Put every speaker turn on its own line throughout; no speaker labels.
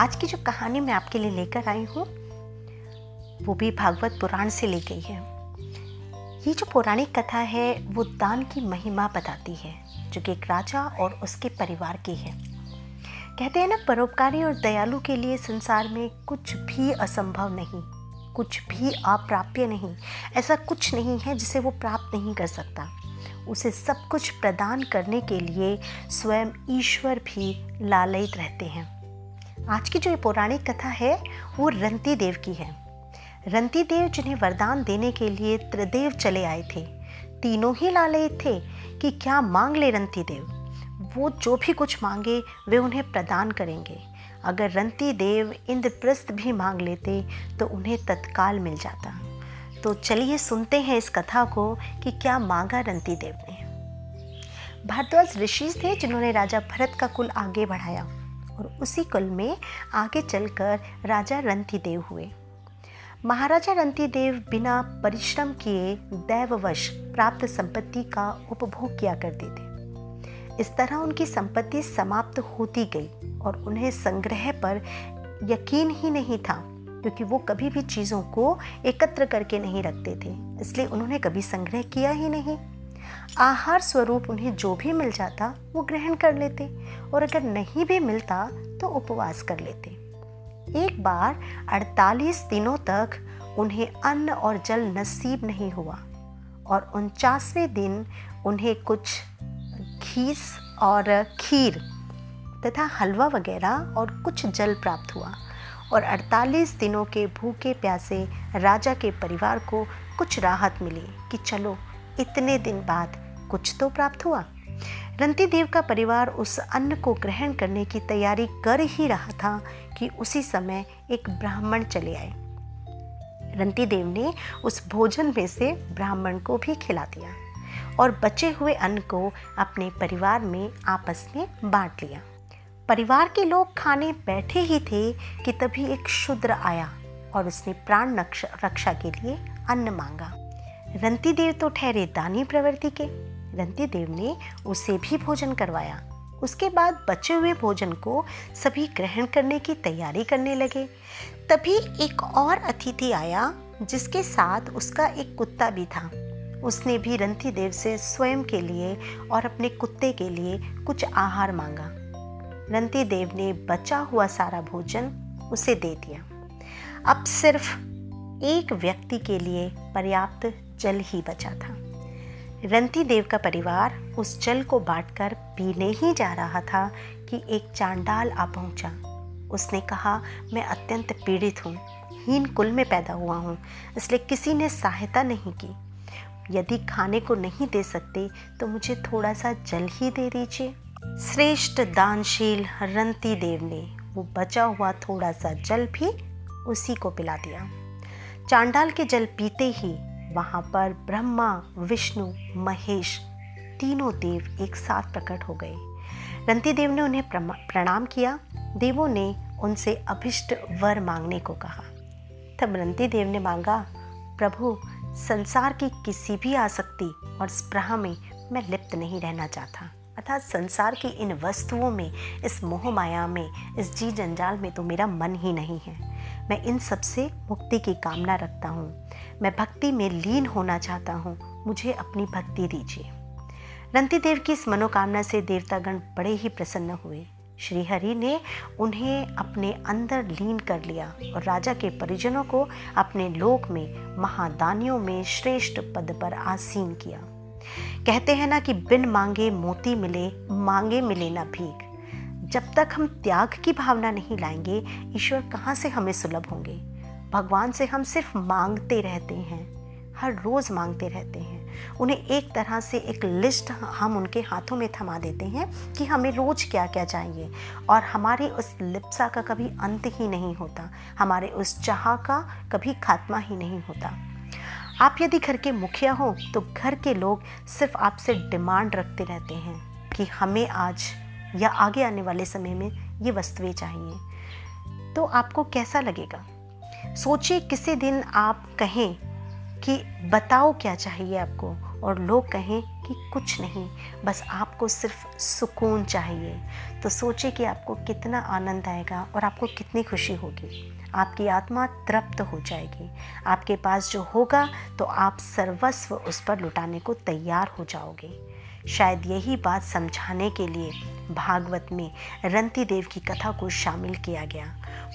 आज की जो कहानी मैं आपके लिए लेकर आई हूँ, वो भी भागवत पुराण से ली गई है। ये जो पौराणिक कथा है, वो दान की महिमा बताती है, जो कि एक राजा और उसके परिवार की है। कहते हैं ना, परोपकारी और दयालु के लिए संसार में कुछ भी असंभव नहीं, कुछ भी अप्राप्य नहीं, ऐसा कुछ नहीं है जिसे वो प्राप्त नहीं कर सकता। उसे सब कुछ प्रदान करने के लिए स्वयं ईश्वर भी लालयित रहते हैं। आज की जो ये पौराणिक कथा है, वो रंती देव की है। रंती देव जिन्हें वरदान देने के लिए त्रिदेव चले आए थे, तीनों ही लालयित थे कि क्या मांग ले रंती देव। वो जो भी कुछ मांगे, वे उन्हें प्रदान करेंगे। अगर रंती देव इंद्रप्रस्थ भी मांग लेते तो उन्हें तत्काल मिल जाता। तो चलिए सुनते हैं इस कथा को कि क्या मांगा रंती देव ने। भारद्वाज ऋषि थे जिन्होंने राजा भरत का कुल आगे बढ़ाया। और उसी कुल में आगे चलकर राजा रंती देव हुए। महाराजा रंती देव बिना परिश्रम किए दैववश प्राप्त संपत्ति का उपभोग किया करते थे। इस तरह उनकी संपत्ति समाप्त होती गई और उन्हें संग्रह पर यकीन ही नहीं था, क्योंकि वो कभी भी चीज़ों को एकत्र करके नहीं रखते थे, इसलिए उन्होंने कभी संग्रह किया ही नहीं। आहार स्वरूप उन्हें जो भी मिल जाता, वो ग्रहण कर लेते और अगर नहीं भी मिलता तो उपवास कर लेते। एक बार 48 दिनों तक उन्हें अन्न और जल नसीब नहीं हुआ और उनचासवें दिन उन्हें कुछ घीस और खीर तथा हलवा वगैरह और कुछ जल प्राप्त हुआ और 48 दिनों के भूखे प्यासे राजा के परिवार को कुछ राहत मिली कि चलो, इतने दिन बाद कुछ तो प्राप्त हुआ। रंती देव का परिवार उस अन्न को ग्रहण करने की तैयारी कर ही रहा था कि उसी समय एक ब्राह्मण चले आए। रंती देव ने उस भोजन में से ब्राह्मण को भी खिला दिया और बचे हुए अन्न को अपने परिवार में आपस में बांट लिया। परिवार के लोग खाने बैठे ही थे कि तभी एक शूद्र आया और उसने प्राण रक्षा के लिए अन्न मांगा। रंती देव तो ठहरे दानी प्रवृत्ति के। रंती देव ने उसे भी भोजन करवाया। उसके बाद बचे हुए भोजन को सभी ग्रहण करने की तैयारी करने लगे। तभी एक और अतिथि आया, जिसके साथ उसका एक कुत्ता भी था। उसने भी रंती देव से स्वयं के लिए और अपने कुत्ते के लिए कुछ आहार मांगा। रंती देव ने बचा हुआ सारा भोजन उसे दे दिया। अब सिर्फ़ एक व्यक्ति के लिए पर्याप्त जल ही बचा था। रंती देव का परिवार उस जल को बांटकर पीने ही जा रहा था कि एक चांडाल आ पहुँचा। उसने कहा, मैं अत्यंत पीड़ित हूँ, हीन कुल में पैदा हुआ हूँ, इसलिए किसी ने सहायता नहीं की। यदि खाने को नहीं दे सकते तो मुझे थोड़ा सा जल ही दे दीजिए। श्रेष्ठ दानशील रंती देव ने वो बचा हुआ थोड़ा सा जल भी उसी को पिला दिया। चांडाल के जल पीते ही वहाँ पर ब्रह्मा, विष्णु, महेश तीनों देव एक साथ प्रकट हो गए। रंती देव ने उन्हें प्रणाम किया। देवों ने उनसे अभिष्ट वर मांगने को कहा। तब रंती देव ने मांगा, प्रभु, संसार की किसी भी आसक्ति और स्प्रह में मैं लिप्त नहीं रहना चाहता। अर्थात संसार की इन वस्तुओं में, इस मोह माया में, इस जी जंजाल में तो मेरा मन ही नहीं है। मैं इन सबसे मुक्ति की कामना रखता हूँ। मैं भक्ति में लीन होना चाहता हूँ। मुझे अपनी भक्ति दीजिए। रंती देव की इस मनोकामना से देवतागण बड़े ही प्रसन्न हुए। श्री हरि ने उन्हें अपने अंदर लीन कर लिया और राजा के परिजनों को अपने लोक में, महादानियों में श्रेष्ठ पद पर आसीन किया। कहते हैं ना कि बिन मांगे मोती मिले, मांगे मिले ना भीख। जब तक हम त्याग की भावना नहीं लाएँगे, ईश्वर कहाँ से हमें सुलभ होंगे? भगवान से हम सिर्फ़ मांगते रहते हैं, हर रोज़ मांगते रहते हैं। उन्हें एक तरह से एक लिस्ट हम उनके हाथों में थमा देते हैं कि हमें रोज़ क्या क्या चाहिए। और हमारे उस लिप्सा का कभी अंत ही नहीं होता, हमारे उस चाह का कभी खात्मा ही नहीं होता। आप यदि घर के मुखिया हो तो घर के लोग सिर्फ़ आपसे डिमांड रखते रहते हैं कि हमें आज या आगे आने वाले समय में ये वस्तुएँ चाहिए। तो आपको कैसा लगेगा? सोचिए, किसी दिन आप कहें कि बताओ क्या चाहिए आपको और लोग कहें कि कुछ नहीं, बस आपको सिर्फ़ सुकून चाहिए। तो सोचिए कि आपको कितना आनंद आएगा और आपको कितनी खुशी होगी। आपकी आत्मा तृप्त हो जाएगी। आपके पास जो होगा तो आप सर्वस्व उस पर लुटाने को तैयार हो जाओगे। शायद यही बात समझाने के लिए भागवत में रंती देव की कथा को शामिल किया गया।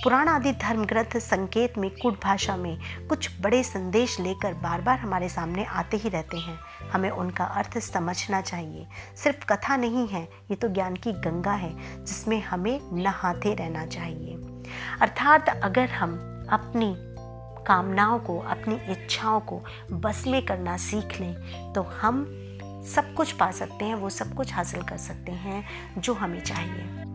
पुराण आदि धर्म ग्रंथ संकेत में कुट भाषा में कुछ बड़े संदेश लेकर बार बार हमारे सामने आते ही रहते हैं। हमें उनका अर्थ समझना चाहिए। सिर्फ़ कथा नहीं है, ये तो ज्ञान की गंगा है, जिसमें हमें नहाते रहना चाहिए। अर्थात अगर हम अपनी कामनाओं को, अपनी इच्छाओं को बस में करना सीख लें तो हम सब कुछ पा सकते हैं, वो सब कुछ हासिल कर सकते हैं जो हमें चाहिए।